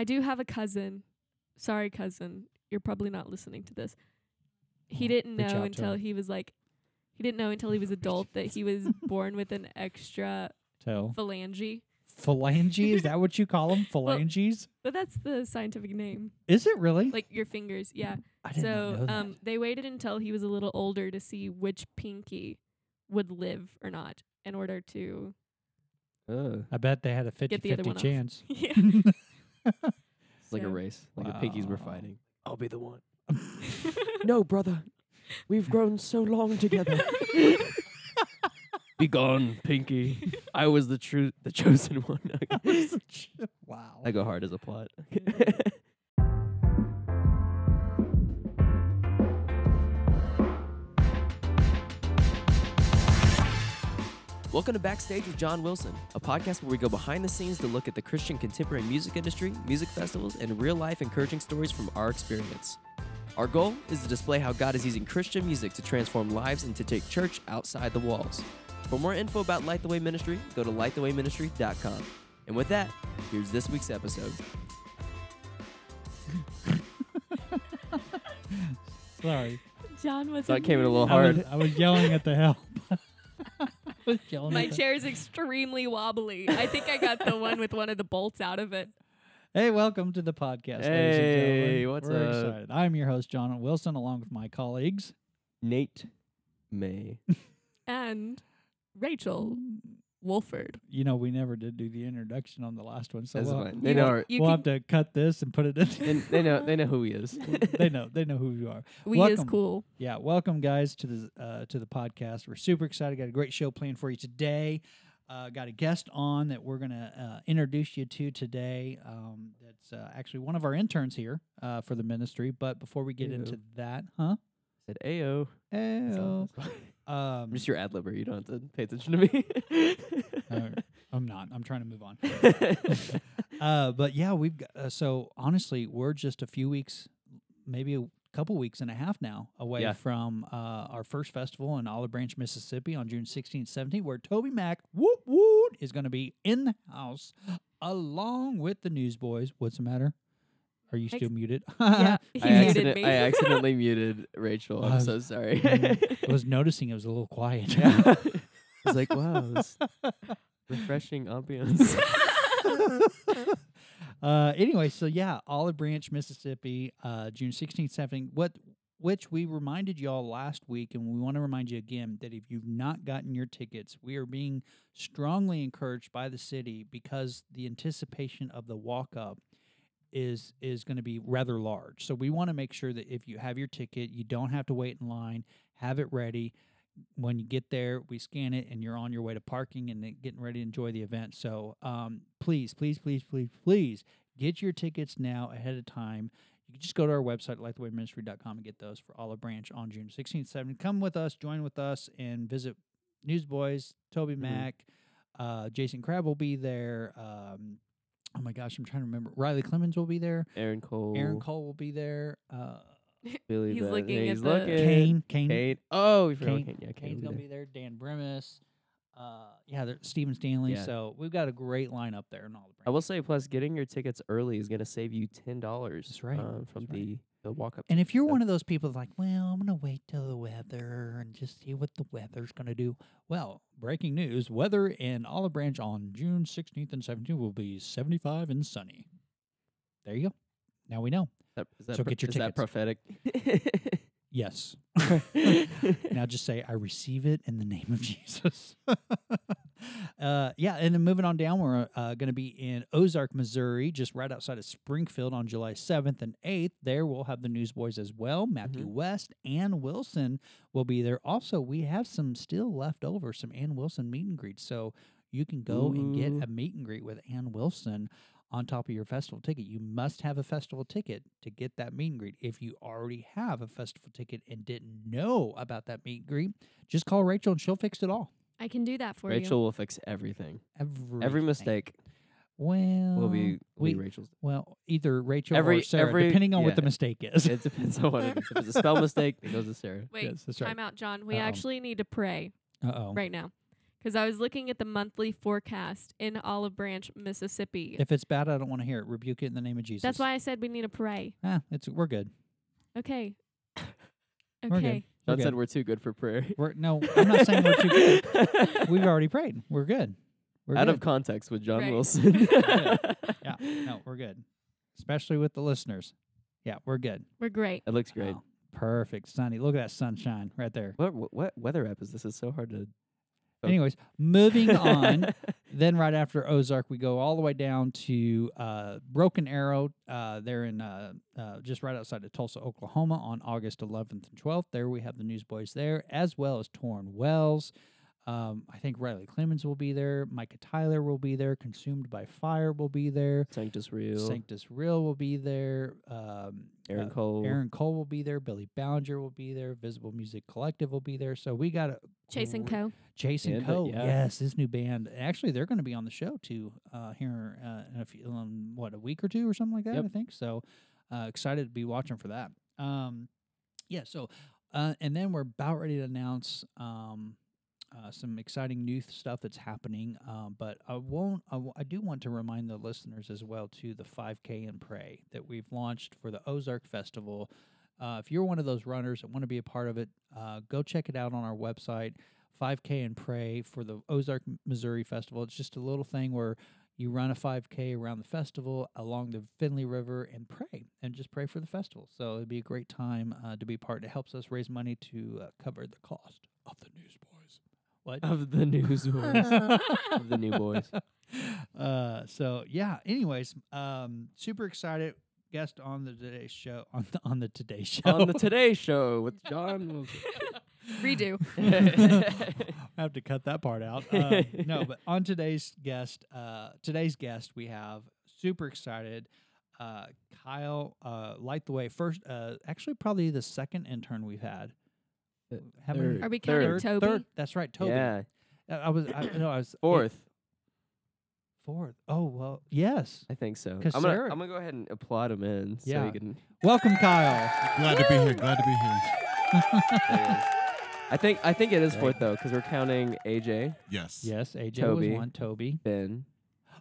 I do have a cousin. Sorry, cousin. You're probably not listening to this. He Oh, didn't reach know out to until him. he was like, he didn't know until he was adult that he was born with an extra Tell. phalange. Phalange? Is that what you call them? Well- Phalanges? But that's the scientific name. Is it really? Like your fingers. Yeah. I did not So know that. um, they waited until he was a little older to see which pinky would live or not in order to. Uh, I bet they had a 50 Get the other 50 one off. chance. yeah. It's like a race. Like the pinkies were Wow. fighting. I'll be the one. no, brother. We've grown so long together. be gone, Pinky. I was the true, the chosen one. wow. I go hard as a plot. Welcome to Backstage with John Wilson, a podcast where we go behind the scenes to look at the Christian contemporary music industry, music festivals, and real life encouraging stories from our experience. Our goal is to display how God is using Christian music to transform lives and to take church outside the walls. For more info about Light the Way Ministry, go to lightthewayministry.com. And with that, here's this week's episode. Sorry. John was. So it came in a little I was, hard. I was yelling at the help. I was yelling My at chair is extremely wobbly. I think I got the one with one of the bolts out of it. Hey, welcome to the podcast, ladies and Hey, gentlemen. what's We're up? excited. I'm your host, John Wilson, along with my colleagues. Nate May. And Rachel mm, Wolford. You know, we never did do the introduction on the last one, so That's we'll, fine. They You- know, our, You we'll can, have to cut this and put it in. they, they know they know who he is. they know. They know who you are. we is cool. Yeah, welcome guys to the uh, to the podcast. We're super excited. Got a great show planned for you today. Uh, got a guest on that we're gonna uh, introduce you to today. Um, that's uh, actually one of our interns here uh, for the ministry. But before we get Ew. into that, huh? Said Ayo. That's all- Ew. that's fine. Um, I'm just your ad libber. You don't have to pay attention to me. uh, I'm not. I'm trying to move on. Uh, but yeah, we've got, uh, so honestly, we're just a few weeks, maybe a couple weeks and a half now away Yeah. from uh, our first festival in Olive Branch, Mississippi on June 16th, 17th, where Toby Mac, whoop whoop, is going to be in the house along with the Newsboys. What's the matter? Are you Ex- still muted? Yeah, he I, muted accident- me. I accidentally muted Rachel. I'm Uh, so sorry. I was noticing it was a little quiet. yeah. I was like, wow, this refreshing ambiance. uh, anyway, so yeah, Olive Branch, Mississippi, uh, June 16th, 17th, what, which we reminded y'all last week, and we want to remind you again that if you've not gotten your tickets, we are being strongly encouraged by the city because the anticipation of the walk up is is going to be rather large. So we want to make sure that if you have your ticket, you don't have to wait in line, have it ready. When you get there, we scan it, and you're on your way to parking and getting ready to enjoy the event. So um, please, please, please, please, please get your tickets now ahead of time. You can just go to our website, lightthewayministry.com, and get those for Olive Branch on June 16th, 17th. Come with us, join with us, and visit Newsboys, Toby Mhm. Mac, uh, Jason Crabb will be there. Um, oh my gosh, I'm trying to remember. Riley Clemmons will be there. Aaron Cole. Aaron Cole will be there. Uh, Billy He's Beth- looking yeah, at he's the- looking. Kane, Kane, Kane. Oh, we forgot Kane- Kane. Yeah, Kane's gonna be be there. Dan Bremnes. Uh, yeah, there, Stephen Stanley. Yeah. So we've got a great lineup there in Olive Branch. I will say, plus getting your tickets early is going to save you ten dollars. That's right, Um, from that's right. The the walk up. And if you're Yeah. one of those people that's like, well, I'm gonna wait till the weather and just see what the weather's gonna do. Well, breaking news: weather in Olive Branch on June 16th and 17th will be 75 and sunny. There you go. Now we know. Is that, is that, so pro- get your is that prophetic? Yes. now just say, I receive it in the name of Jesus. uh, yeah, and then moving on down, we're uh, going to be in Ozark, Missouri, just right outside of Springfield on July 7th and 8th. There we'll have the Newsboys as well. Matthew Mhm. West, Anne Wilson will be there. Also, we have some still left over, some Anne Wilson meet and greets. So you can go and get a meet and greet with Anne Wilson on top of your festival ticket. You must have a festival ticket to get that meet and greet. If you already have a festival ticket and didn't know about that meet and greet, just call Rachel and she'll fix it all. I can do that for you. Rachel will fix everything. Every Every mistake Well, will be will we be Rachel's. well either Rachel or Every- Sarah, every- depending on what the mistake is. It depends on what it is. If it's a spell mistake, it goes to Sarah. you. Wait, yes, that's right. time out, John. We Uh-oh. actually need to pray Uh oh. right now. because I was looking at the monthly forecast in Olive Branch, Mississippi. If it's bad, I don't want to hear it. Rebuke it in the name of Jesus. That's why I said we need to pray. Ah, it's we're good. Okay. We're good. okay. We're John said good. we're too good for prayer. We're no. I'm not saying we're too good. We've already prayed. We're good. We're Out good. of context with John Right. Wilson. yeah. No, we're good. Especially with the listeners. Yeah, we're good. We're great. It looks great. Oh, perfect. Sunny. Look at that sunshine right there. What, what what weather app is this? It's so hard to. Oh. Anyways, moving on. Then right after Ozark, we go all the way down to uh, Broken Arrow. Uh, they're in uh, uh, just right outside of Tulsa, Oklahoma, on August 11th and 12th. There we have the Newsboys there, as well as Tauren Wells. Um, I think Riley Clemmons will be there. Micah Tyler will be there. Consumed by Fire will be there. Sanctus Real. Sanctus Real will be there. Um, Aaron uh, Cole. Aaron Cole will be there. Billy Ballinger will be there. Visible Music Collective will be there. So we got a Chase and Co. Jason And, uh, Coe, yeah. yes, his new band. Actually, they're going to be on the show too uh, here uh, in a few, um, what a week or two or something like that. Yep. I think so. Uh, excited to be watching for that. Um, yeah. So, uh, and then we're about ready to announce um, uh, some exciting new stuff that's happening. Um, but I won't. I, w- I do want to remind the listeners as well to the 5K and Pray that we've launched for the Ozark Festival. Uh, if you're one of those runners that want to be a part of it, uh, go check it out on our website. 5K and Pray for the Ozark, Missouri Festival. It's just a little thing where you run a 5K around the festival along the Finley River and pray and just pray for the festival. So it'd be a great time uh, to be part. It helps us raise money to uh, cover the cost of the Newsboys. What? of the news boys. of the new boys. uh, so yeah. Anyways, um, super excited. Guest on the Today show on the on the Today Show On the Today Show with John Wilson. Redo. I have to cut that part out. Um, no, but on today's guest, uh, today's guest, we have super excited. Uh, Kyle, uh, light the way. First, uh, actually, probably the second intern we've had. Uh, How many? third. Are we counting Third. Toby? Third. That's right, Toby. Yeah. Uh, I was. I, no, I was Fourth. Fourth. Oh well, yes. I think so. 'Cause I'm gonna, Sarah- I'm gonna go ahead and applaud him in so Yeah. he can. Welcome, Kyle. Glad to be here. Glad to be here. There he is. I think I think it is fourth though because we're counting AJ, Yes. yes, AJ Toby. was one. Toby. Ben.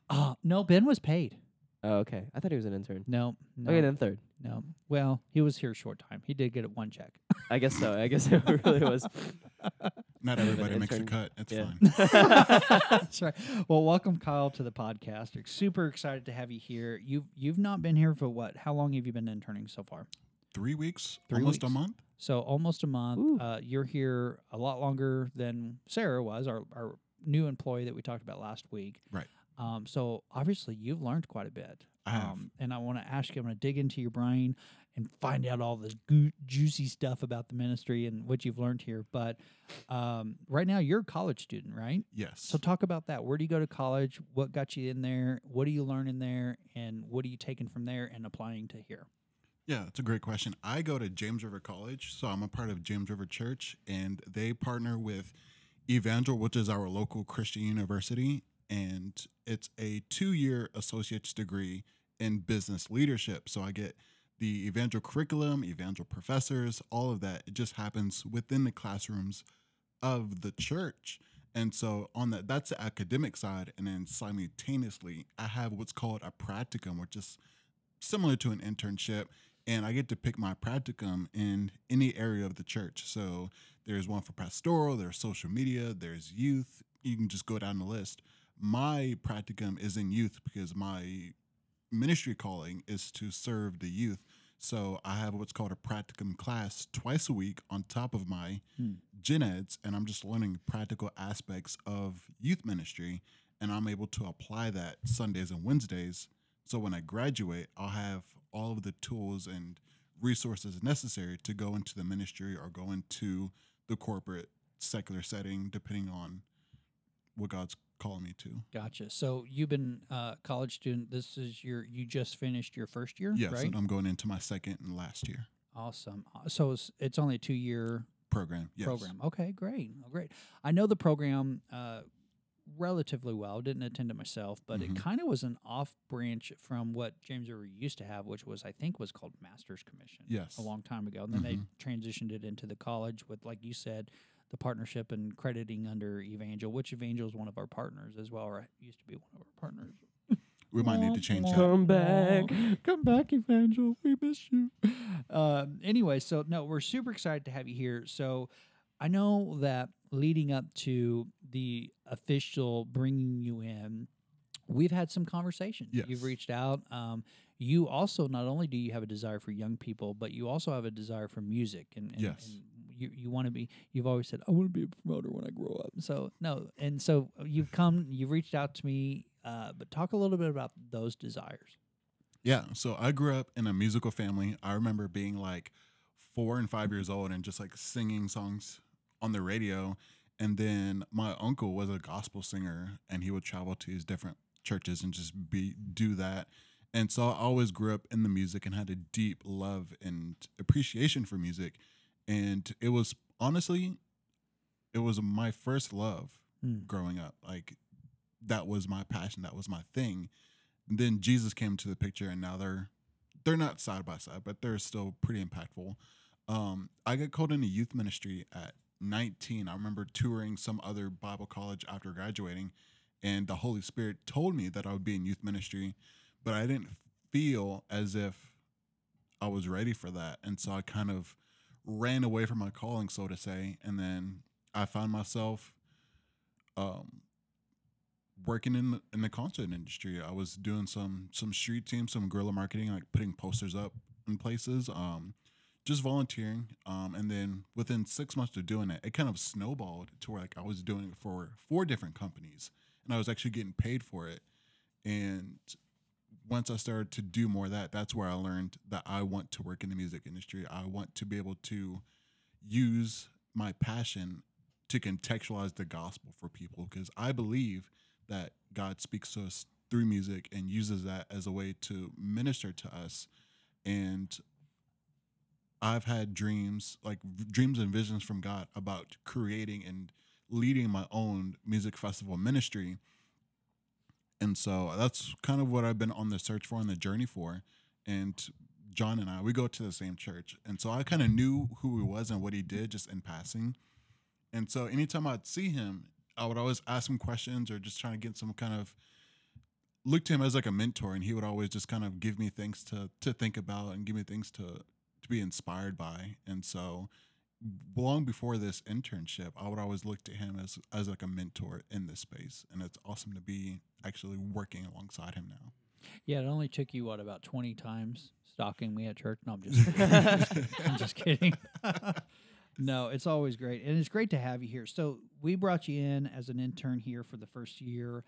Oh no, Ben was paid. Oh, okay. I thought he was an intern. No, no, Okay, then third. no. Well, he was here a short time. He did get it one check. I guess so. I guess it really was. Not everybody makes the intern- cut. It's yeah. fine. That's right. Well, welcome, Kyle, to the podcast. We're super excited to have you here. You've you've not been here for what? How long have you been interning so far? Three weeks, Three almost weeks. a month. So almost a month. Uh, you're here a lot longer than Sarah was, our our new employee that we talked about last week. Right. Um, so obviously you've learned quite a bit. I have. Um, and I want to ask you. I'm going to dig into your brain and find out all this goo- juicy stuff about the ministry and what you've learned here. But um, right now you're a college student, right? Yes. So talk about that. Where do you go to college? What got you in there? What do you learn in there? And what are you taking from there and applying to here? Yeah, that's a great question. I go to James River College, so I'm a part of James River Church, and they partner with Evangel, which is our local Christian university, and it's a two-year associate's degree in business leadership. So I get the Evangel curriculum, Evangel professors, all of that. It just happens within the classrooms of the church. And so on that, that's the academic side, and then simultaneously, I have what's called a practicum, which is similar to an internship and I get to pick my practicum in any area of the church. So there's one for pastoral, there's social media, there's youth. You can just go down the list. My practicum is in youth because my ministry calling is to serve the youth. So I have what's called a practicum class twice a week on top of my Hmm. gen eds, and I'm just learning practical aspects of youth ministry, and I'm able to apply that Sundays and Wednesdays. So when I graduate, I'll have all of the tools and resources necessary to go into the ministry or go into the corporate secular setting, depending on what God's calling me to. Gotcha. So you've been a college student. This is your you just finished your first year, Yes, right? and I'm going into my second and last year Awesome. Uh, So it's, it's only a two year program. Yes. program. Okay, great. Oh, great. I know the program uh, relatively well. Didn't attend it myself, but Mhm. it kind of was an off branch from what James River used to have, which was I think was called Master's Commission. Yes. a long time ago, and then they Mhm. transitioned it into the college with, like you said, the partnership and crediting under Evangel, which Evangel is one of our partners as well, or used to be one of our partners. We might need to change that. Come back. Come back, Evangel. We miss you. Um, anyway, so no, we're super excited to have you here. So I know that leading up to the official bringing you in, we've had some conversations. You've reached out. Um, you also not only do you have a desire for young people, but you also have a desire for music, and, and, Yes. and you you want to be. You've always said, "I want to be a promoter when I grow up." So no, and so you've come, you've reached out to me. Uh, but talk a little bit about those desires. Yeah. So I grew up in a musical family. I remember being like four and five years old and just like singing songs on the radio. And then my uncle was a gospel singer and he would travel to his different churches and just be do that. And so I always grew up in the music and had a deep love and appreciation for music. And it was honestly, it was my first love Mm. growing up. Like that was my passion. That was my thing. And then Jesus came to the picture, and now they're they're not side by side, but they're still pretty impactful. Um, I got called into youth ministry at 19. I remember touring some other Bible college after graduating, and the Holy Spirit told me that I would be in youth ministry, but I didn't feel as if I was ready for that, and so I kind of ran away from my calling, so to say, and then I found myself um, working in the, in the concert industry. I was doing some some street team, some guerrilla marketing, like putting posters up in places, um, just volunteering. Um, and then within six months of doing it, it kind of snowballed to where like I was doing it for four different companies, and I was actually getting paid for it. And once I started to do more of that, that's where I learned that I want to work in the music industry. I want to be able to use my passion to contextualize the gospel for people because I believe that God speaks to us through music and uses that as a way to minister to us. And I've had dreams, like dreams and visions from God about creating and leading my own music festival ministry. And so uh, that's kind of what I've been on the search for and the journey for. And John and I, we go to the same church. And so I kind of knew who he was and what he did just in passing. And so anytime I'd see him, I would always ask him questions or just trying to get some kind of look to him as like a mentor and he would always just kind of give me things to to think about and give me things to to be inspired by. And so long before this internship, I would always look to him as as like a mentor in this space. And it's awesome to be actually working alongside him now. Yeah, it only took you what about twenty times stalking me at church. No, I'm just kidding. I'm just kidding. no, it's always great, and it's great to have you here. So we brought you in as an intern here for the first year.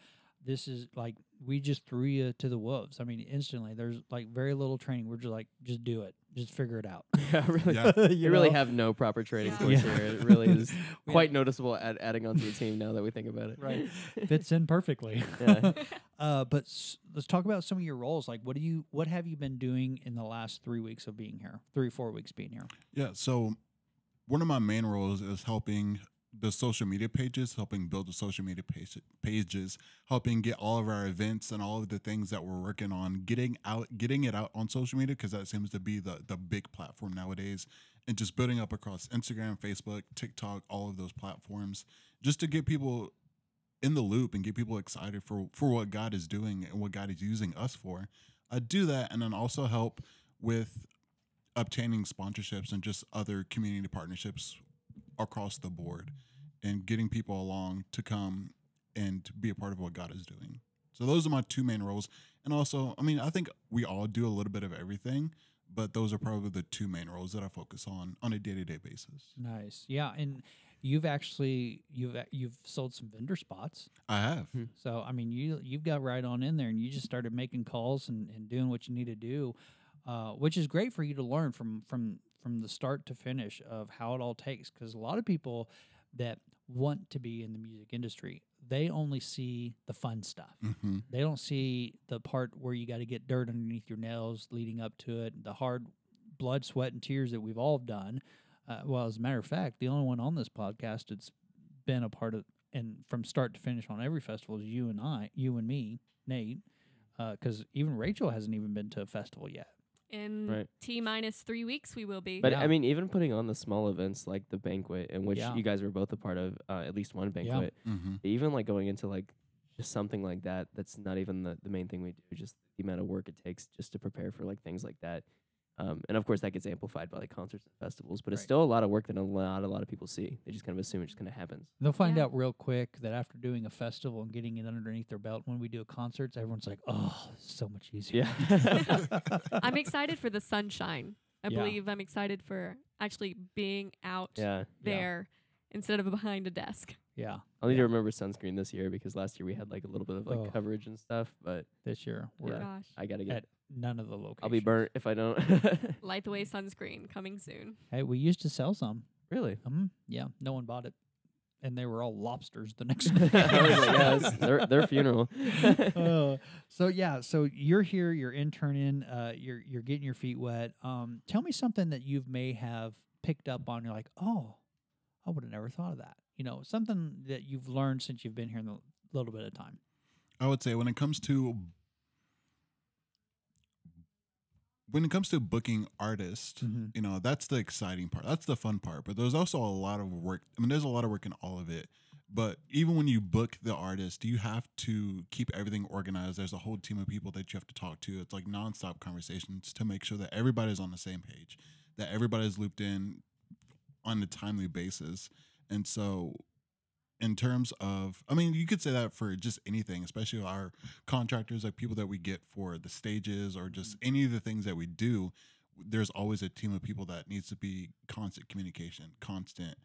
This is like we just threw you to the wolves. I mean, instantly. There's like very little training. We're just like, just do it, just figure it out. yeah, really. Yeah. You really have no proper training Yeah. course Yeah. here. It really is We quite noticeable at adding onto the team now that we think about it. Right. fits in perfectly. Yeah. Uh, but s- let's talk about some of your roles. Like, what do you, what have you been doing in the last three weeks of being here? Three, four weeks being here. Yeah. So one of my main roles is helping the social media pages, helping build the social media page, pages, helping get all of our events and all of the things that we're working on, getting out, getting it out on social media because that seems to be the the big platform nowadays, and just building up across Instagram, Facebook, TikTok, all of those platforms, just to get people in the loop and get people excited for for what God is doing and what God is using us for. I do that, and then also help with obtaining sponsorships and just other community partnerships across the board and getting people along to come and be a part of what God is doing. So those are my two main roles. And also, I mean, I think we all do a little bit of everything, but those are probably the two main roles that I focus on on a day-to-day basis. Nice. Yeah, and you've actually you've you've sold some vendor spots. I have. So I mean, you you've got right on in there, and you just started making calls and, and doing what you need to do, uh, which is great for you to learn from from from the start to finish of how it all takes. Because a lot of people that want to be in the music industry, they only see the fun stuff. hmm They don't see the part where you got to get dirt underneath your nails leading up to it, the hard blood, sweat, and tears that we've all done. Uh, well, as a matter of fact, the only one on this podcast that's been a part of and from start to finish on every festival is you and I, you and me, Nate, because even Rachel hasn't even been to a festival yet. In Right. T minus three weeks, we will be. But Yeah. I mean, even putting on the small events like the banquet, in which Yeah. you guys were both a part of, uh, at least one banquet, Mm-hmm. even like going into like just something like that, that's not even the, the main thing we do, just the amount of work it takes just to prepare for like things like that. Um, and of course, that gets amplified by like concerts and festivals, but it's Right. still a lot of work that a lot, a lot of people see. They just kind of assume it just kind of happens. They'll find Yeah. out real quick that after doing a festival and getting it underneath their belt, when we do concerts, everyone's like, "Oh, so much easier." Yeah. I'm excited for the sunshine. I Yeah. believe I'm excited for actually being out yeah. there instead of behind a desk. yeah. I'll need Yeah. to remember sunscreen this year because last year we had like a little bit of like Oh. coverage and stuff, but This year we're Yeah. Gosh. I gotta get. at none of the locations. I'll be burnt if I don't. Light the way sunscreen coming soon. Hey, we used to sell some. really? Um, yeah, no one bought it, and they were all lobsters the next I was day. like, yeah, it's their their funeral. Uh, so yeah, so you're here, you're interning, uh, you're you're getting your feet wet. Um, tell me something that you may have picked up on. You're like, oh, I would have never thought of that. You know, something that you've learned since you've been here in a little bit of time. I would say when it comes to when it comes to booking artists, Mhm. you know, that's the exciting part. That's the fun part. But there's also a lot of work. I mean, there's a lot of work in all of it. But even when you book the artist, you have to keep everything organized. There's a whole team of people that you have to talk to. It's like nonstop conversations to make sure that everybody's on the same page, that everybody's looped in on a timely basis. And so in terms of i mean you could say that for just anything especially our contractors like people that we get for the stages or just any of the things that we do there's always a team of people that needs to be constant communication constant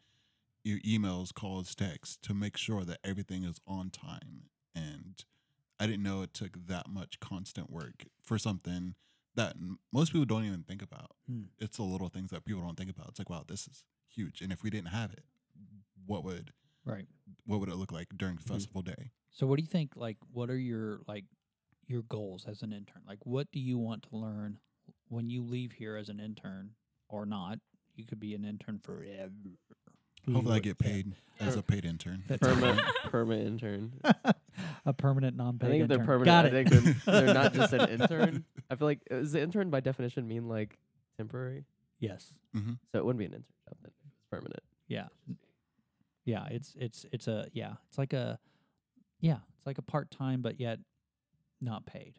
emails calls texts to make sure that everything is on time. And i didn't know it took that much constant work for something that most people don't even think about. Hmm. it's the little things that people don't think about. It's like wow this is huge. And if we didn't have it what would Right. What would it look like during Mhm. festival day? So what do you think? Like, what are your like your goals as an intern? Like, what do you want to learn when you leave here as an intern or not? You could be an intern forever. Hopefully, I get paid as a paid intern. Permanent, Perma perma intern. a permanent I non-paid think if they're intern. permanent, Got I it. think they're, they're not just an intern. I feel like does the intern by definition mean like temporary? yes. hmm So it wouldn't be an intern job then. It's permanent. Yeah. Yeah, it's it's it's a yeah, it's like a yeah, it's like a part-time but yet not paid.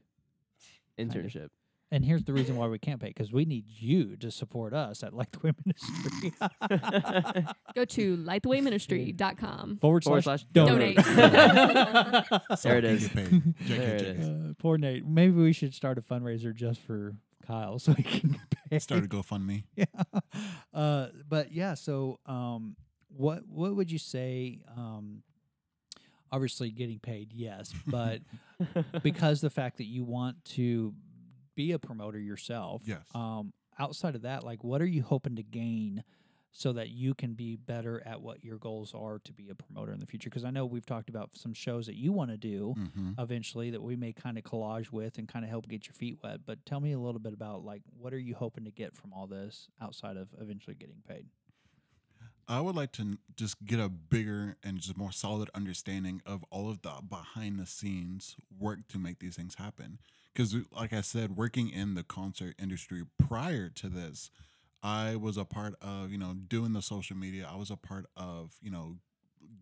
Kind of. Internship. And here's the reason why we can't pay cuz we need you to support us at Light the Way Ministry. Go to lightthewayministry.com. forward, Forward slash, slash donate. donate. There it I can is. get paid. There it JK, is. Uh, poor Nate. Maybe we should start a fundraiser just for Kyle so he can get paid. Start a GoFundMe. yeah. Uh, but yeah, so um, what what would you say? Um, obviously, getting paid, yes, but because the fact that you want to be a promoter yourself, Yes. Um, outside of that, like, what are you hoping to gain? So that you can be better at what your goals are to be a promoter in the future. Because I know we've talked about some shows that you want to do hmm eventually that we may kind of collage with and kind of help get your feet wet. But tell me a little bit about like what are you hoping to get from all this outside of eventually getting paid? I would like to just get a bigger and just more solid understanding of all of the behind the scenes work to make these things happen. Because, like I said, working in the concert industry prior to this, I was a part of, you know, doing the social media. I was a part of, you know,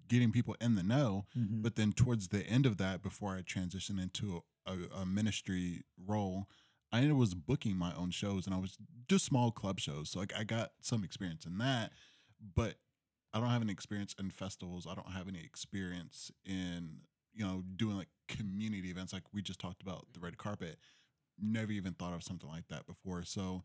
getting people in the know. Mm-hmm. But then towards the end of that, before I transitioned into a, a, ministry role, I was booking my own shows and I was just small club shows. So like I got some experience in that, but I don't have any experience in festivals. I don't have any experience in, you know, doing like community events like we just talked about the red carpet. Never even thought of something like that before. So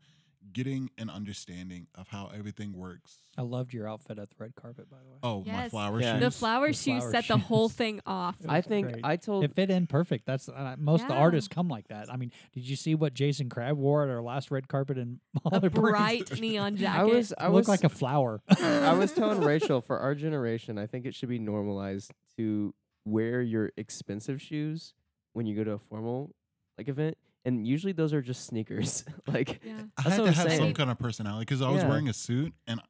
getting an understanding of how everything works. I loved your outfit at the red carpet, by the way. Oh, my flower Yeah. shoes. The flower The shoes flower set the whole thing off. I think great. I told It fit in perfect. That's uh, most of the artists come like that. I mean, did you see what Jason Crabb wore at our last red carpet in a Mahler Breeze? bright neon jacket. I was I Looked was like a flower. I was telling Rachel for our generation, I think it should be normalized to wear your expensive shoes when you go to a formal like event, and usually those are just sneakers. like yeah. I had to I'm have some kind of personality because I was Yeah. wearing a suit, and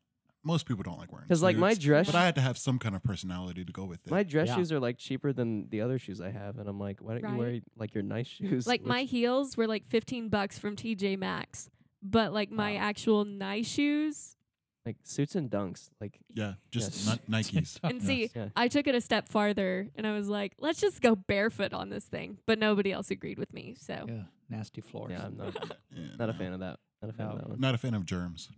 most people don't like wearing. because like my dress but I had to have some kind of personality to go with it. my dress Yeah. shoes are like cheaper than the other shoes I have, and I'm like, why don't you wear like your nice shoes? Like my heels were like 15 bucks from TJ Maxx. but like my Wow. actual nice shoes. Like suits and dunks. Like Yeah, just Yes. Ni- Nikes. And see, yeah. I took it a step farther and I was like, let's just go barefoot on this thing. But nobody else agreed with me. So Yeah, nasty floors. Yeah, I'm not Yeah, not a fan of that. Not a fan No. of that one. Not a fan of germs.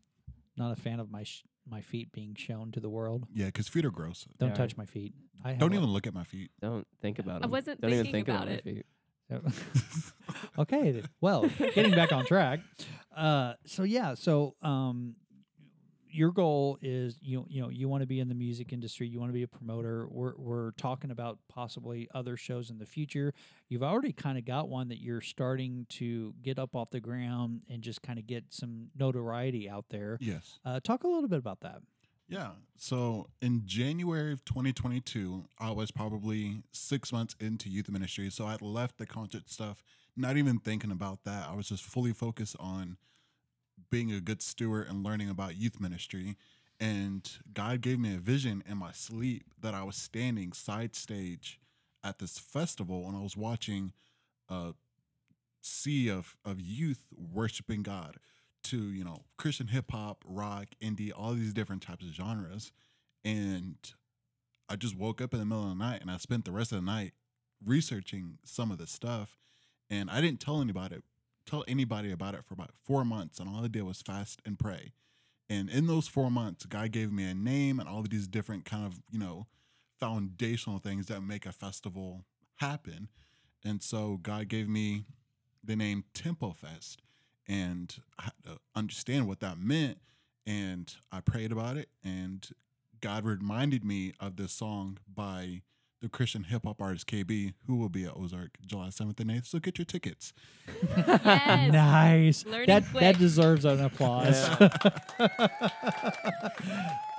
Not a fan of my sh- my feet being shown to the world. Yeah, because feet are gross. Don't Yeah. touch my feet. I Don't a- even look at my feet. Don't think about it. I wasn't Don't even thinking think about my it. feet. okay. Well, getting back on track. Uh, so yeah. So um, your goal is you you know you want to be in the music industry. You want to be a promoter. We're we're talking about possibly other shows in the future. You've already kind of got one that you're starting to get up off the ground and just kind of get some notoriety out there. yes. Uh, talk a little bit about that. Yeah. So in January of 2022, I was probably six months into youth ministry. So I'd left the concert stuff, not even thinking about that. I was just fully focused on being a good steward and learning about youth ministry. And God gave me a vision in my sleep that I was standing side stage at this festival and I was watching a sea of, of youth worshiping God to you know Christian hip hop, rock, indie, all these different types of genres, and I just woke up in the middle of the night and I spent the rest of the night researching some of the stuff, and I didn't tell anybody tell anybody about it for about four months, and all I did was fast and pray, and in those four months, God gave me a name and all of these different kind of you know foundational things that make a festival happen, and so God gave me the name Tempo Fest and I had to understand what that meant. And I prayed about it, and God reminded me of this song by the Christian hip hop artist KB, who will be at Ozark July 7th and 8th. So get your tickets. Yes. nice. Learning that quick. that deserves an applause.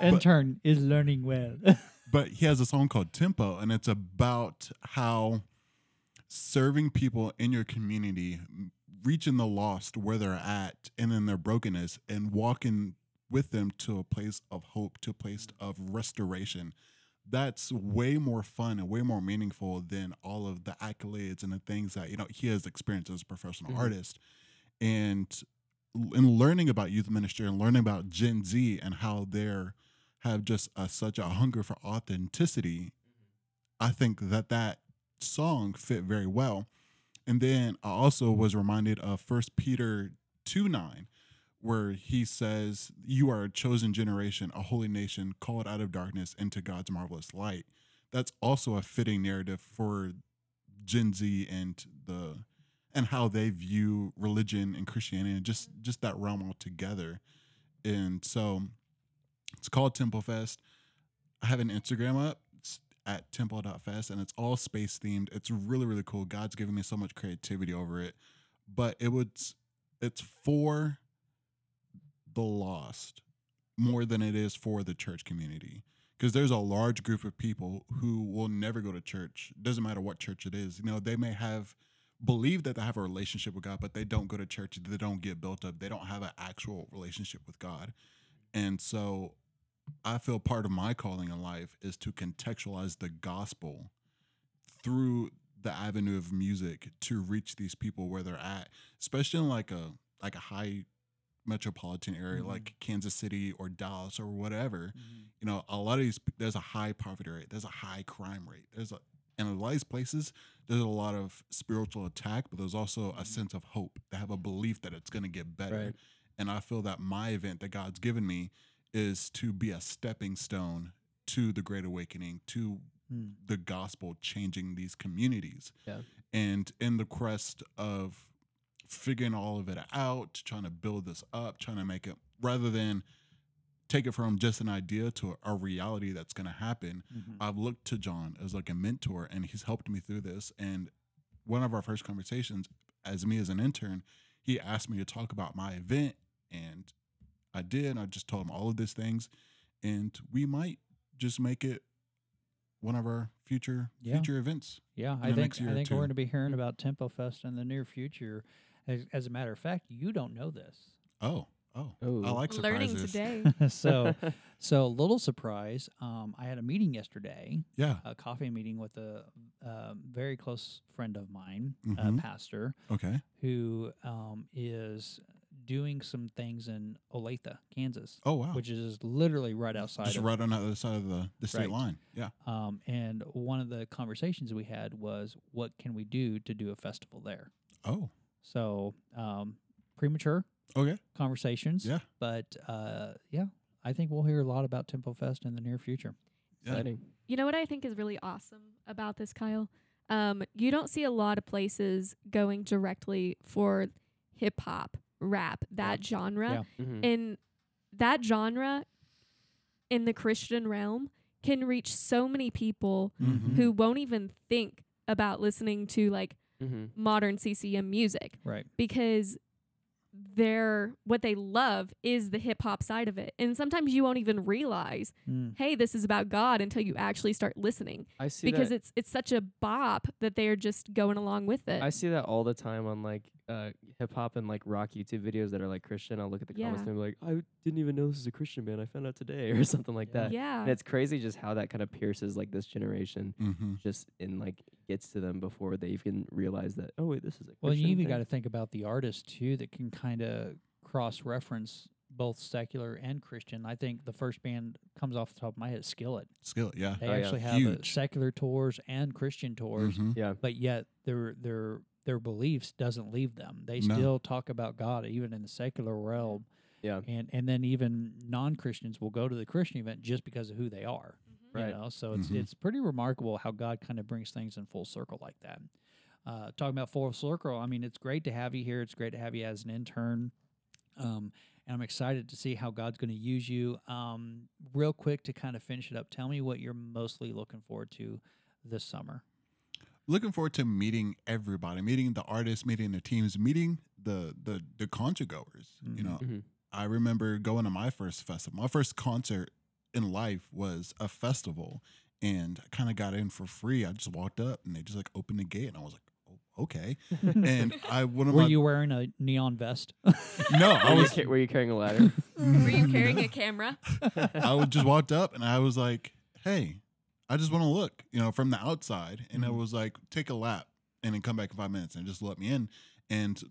Intern is learning well. But he has a song called Tempo, and it's about how serving people in your community, reaching the lost where they're at and in their brokenness, and walking with them to a place of hope, to a place of restoration. That's way more fun and way more meaningful than all of the accolades and the things that you know he has experienced as a professional Mhm. artist. And in learning about youth ministry and learning about Gen Z and how they're have just a, such a hunger for authenticity, I think that that song fit very well. And then I also was reminded of First Peter 2 9, where he says, You are a chosen generation, a holy nation, called out of darkness into God's marvelous light. That's also a fitting narrative for Gen Z and the and how they view religion and Christianity and just just that realm altogether. And so it's called Tempo Fest. I have an Instagram up at tempo.fest and it's all space themed. It's really, really cool. God's given me so much creativity over it. But it would it's for the lost more than it is for the church community. Because there's a large group of people who will never go to church. Doesn't matter what church it is. You know, they may have believe that they have a relationship with God, but they don't go to church. They don't get built up. They don't have an actual relationship with God. And so I feel part of my calling in life is to contextualize the gospel through the avenue of music to reach these people where they're at, especially in like a like a high metropolitan area Mhm. like Kansas City or Dallas or whatever. You know, a lot of these there's a high poverty rate, there's a high crime rate. There's a and in a lot of these places, there's a lot of spiritual attack, but there's also a sense of hope. They have a belief that it's going to get better. Right. And I feel that my event that God's given me is to be a stepping stone to the Great Awakening, to Mm. the gospel changing these communities. Yeah. And in the quest of figuring all of it out, trying to build this up, trying to make it rather than take it from just an idea to a reality that's going to happen. Mhm. I've looked to John as like a mentor and he's helped me through this. And one of our first conversations, as me as an intern, he asked me to talk about my event and I did. I just told him all of these things and we might just make it one of our future Yeah. future events. Yeah, I think I think we're going to be hearing about Tempo Fest in the near future. As, as a matter of fact, you don't know this. Oh, oh. Ooh. I like Learning today. so, so little surprise. Um, I had a meeting yesterday, Yeah. a coffee meeting with a, uh very close friend of mine, Mhm. a pastor, Okay. who um, is doing some things in Olathe, Kansas, Oh wow. which is literally right outside. Just of, right on the other side of the, the state Right. line. Yeah. Um, and one of the conversations we had was, what can we do to do a festival there? Oh. So um, premature Okay. conversations. Yeah. But uh, yeah, I think we'll hear a lot about Tempo Fest in the near future. Yeah. Exciting. You know what I think is really awesome about this, Kyle? Um, you don't see a lot of places going directly for hip hop, rap, that genre. Yeah. Mhm. And that genre in the Christian realm can reach so many people Mhm. who won't even think about listening to like Mhm. modern CCM music Right. because they're what they love is the hip hop side of it. And sometimes you won't even realize, Mm. hey, this is about God until you actually start listening I see because that. it's it's such a bop that they're just going along with it. I see that all the time on like uh, hip hop and like rock YouTube videos that are like Christian. I'll look at the comments Yeah. and be like, I didn't even know this is a Christian band. I found out today or something like Yeah. that. yeah. And it's crazy just how that kind of pierces like this generation Mm-hmm. just in like gets to them before they even realize that, oh wait, this is a Well, you even got to think about the artist too that can kind of cross reference both secular and Christian. I think the first band comes off the top of my head, Skillet. Skillet, Yeah. They Oh, yeah. actually have uh, Huge. secular tours and Christian tours, Mhm. Yeah. but yet their their their beliefs doesn't leave them. They No. still talk about God even in the secular realm, Yeah. and and then even non Christians will go to the Christian event just because of who they are. Mm-hmm. You Right. know, so it's Mhm. it's pretty remarkable how God kind of brings things in full circle like that. Uh, talking about full circle, I mean, it's great to have you here. It's great to have you as an intern. Um, and I'm excited to see how God's going to use you. Um, real quick to kind of finish it up, tell me what you're mostly looking forward to this summer. Looking forward to meeting everybody, meeting the artists, meeting the teams, meeting the the the concert goers. You Mhm. know, Mhm. I remember going to my first festival. My first concert in life was a festival, and I kind of got in for free. I just walked up and they just like opened the gate, and I was like, oh, okay. and I one of Were my you wearing a neon vest? no, I Were, you was were you carrying a ladder? Were you carrying a camera? I would just walked up and I was like, hey, I just want to look, you know, from the outside. And I Mhm. was like, take a lap and then come back in five minutes and just let me in. And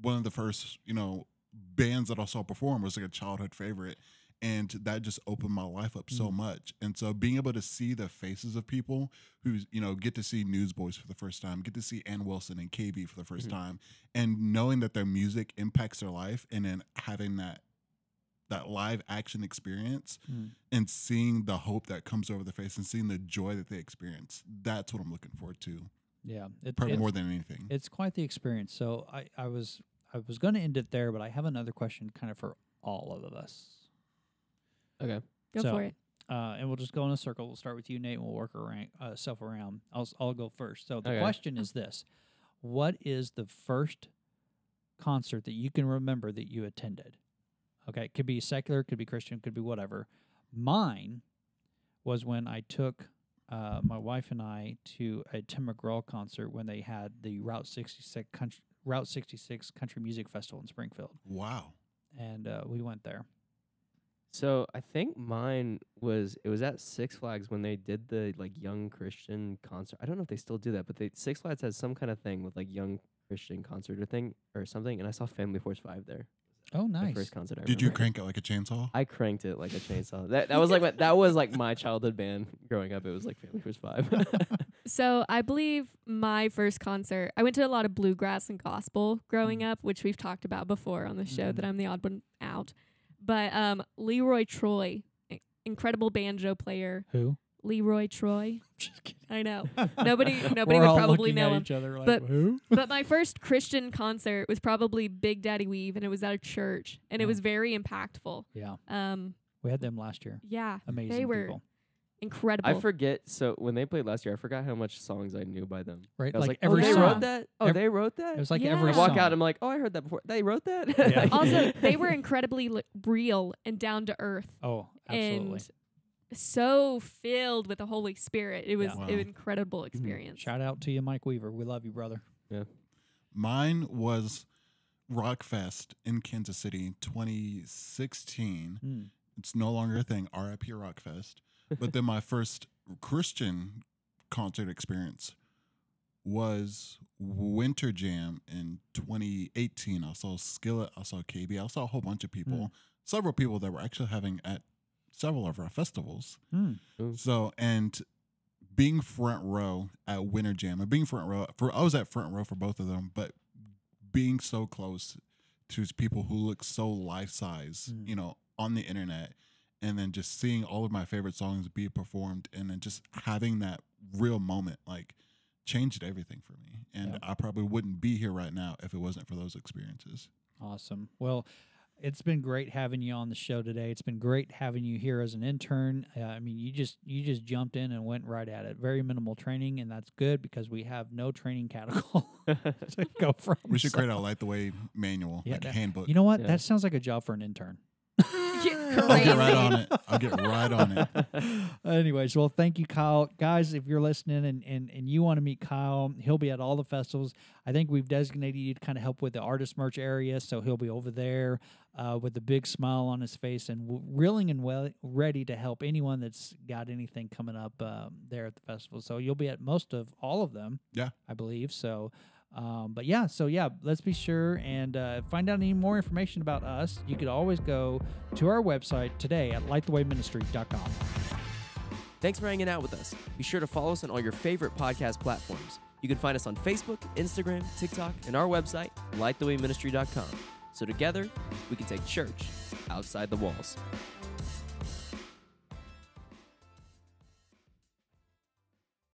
one of the first, you know, bands that I saw perform was like a childhood favorite. And that just opened my life up so Mm. much. And so being able to see the faces of people who, you know, get to see Newsboys for the first time, get to see Anne Wilson and KB for the 1st Mhm. time, and knowing that their music impacts their life and then having that that live action experience Mm. and seeing the hope that comes over the face and seeing the joy that they experience. That's what I'm looking forward to, yeah, it, probably it- more than anything. It's quite the experience. So I, I was I was going to end it there, but I have another question kind of for all of us. okay. Go So, for it. Uh, and we'll just go in a circle. We'll start with you, Nate, and we'll work around, uh, self around. I'll, s- I'll go first. So the Okay. question is this What is the first concert that you can remember that you attended? Okay, it could be secular, could be Christian, could be whatever. Mine was when I took uh, my wife and I to a Tim McGraw concert when they had the Route 66 country, Route 66 Country Music Festival in Springfield, wow. and uh, we went there. So I think mine was it was at Six Flags when they did the like young Christian concert. I don't know if they still do that, but they Six Flags has some kind of thing with like young Christian concert or thing or something. And I saw Family Force Five there. Oh, The nice. first concert. I Did you remember. crank it like a chainsaw? I cranked it like a chainsaw. That that was like my, that was like my childhood band growing up. It was like Family Force Five. So I believe my first concert, I went to a lot of bluegrass and gospel growing Mm. up, which we've talked about before on the show that I'm the odd one out. But um, Leroy Troy, i- incredible banjo player. Who? Leroy Troy. I know. Nobody nobody We're would all probably know at him. each other like, But- who? but my first Christian concert was probably Big Daddy Weave, and it was at a church, and it Oh. was very impactful. Yeah, Um, we had them last year. yeah, Amazing they were people, incredible. I forget. So when they played last year, I forgot how much songs I knew by them. right? I was like, like, every oh, they song. wrote that. Oh, Ev- they wrote that. It was like Yeah. every I walk song. out. I'm like, oh, I heard that before. They wrote that. Yeah. also, they were incredibly li- real and down to earth. oh, absolutely. and so filled with the Holy Spirit. It was Yeah. an incredible experience. Shout out to you, Mike Weaver. We love you, brother. Yeah. Mine was Rockfest in Kansas City 2016. Mm. It's no longer a thing, RIP Rockfest. But then my first Christian concert experience was Winter Jam in 2018. I saw Skillet, I saw KB, I saw a whole bunch of people, Mm. several people that were actually having at several of our festivals. Hmm. So, and being front row at Winter Jam and being front row for, I was at front row for both of them, but being so close to people who look so life size, Mm. you know, on the internet, and then just seeing all of my favorite songs be performed, and then just having that real moment, like, changed everything for me. And Yeah. I probably wouldn't be here right now if it wasn't for those experiences. Awesome. Well, it's been great having you on the show today. It's been great having you here as an intern. Uh, I mean, you just you just jumped in and went right at it. Very minimal training, and that's good because we have no training catechol to go from. We should So- create a light the way manual, Yeah, like a that- handbook. You know what? Yeah. That sounds like a job for an intern. I'll get right on it. I'll get right on it. Anyways, well, thank you, Kyal. Guys, if you're listening and, and, and you want to meet Kyal, he'll be at all the festivals. I think we've designated you to kind of help with the artist merch area, so he'll be over there uh, with a big smile on his face and w- willing and well ready to help anyone that's got anything coming up um, there at the festival. So you'll be at most of all of them, Yeah. I believe. So. Um, but yeah, so yeah, let's be sure and uh, find out any more information about us. You could always go to our website today at lightthewayministry.com. Thanks for hanging out with us. Be sure to follow us on all your favorite podcast platforms. You can find us on Facebook, Instagram, TikTok, and our website, lightthewayministry.com. So together, we can take church outside the walls.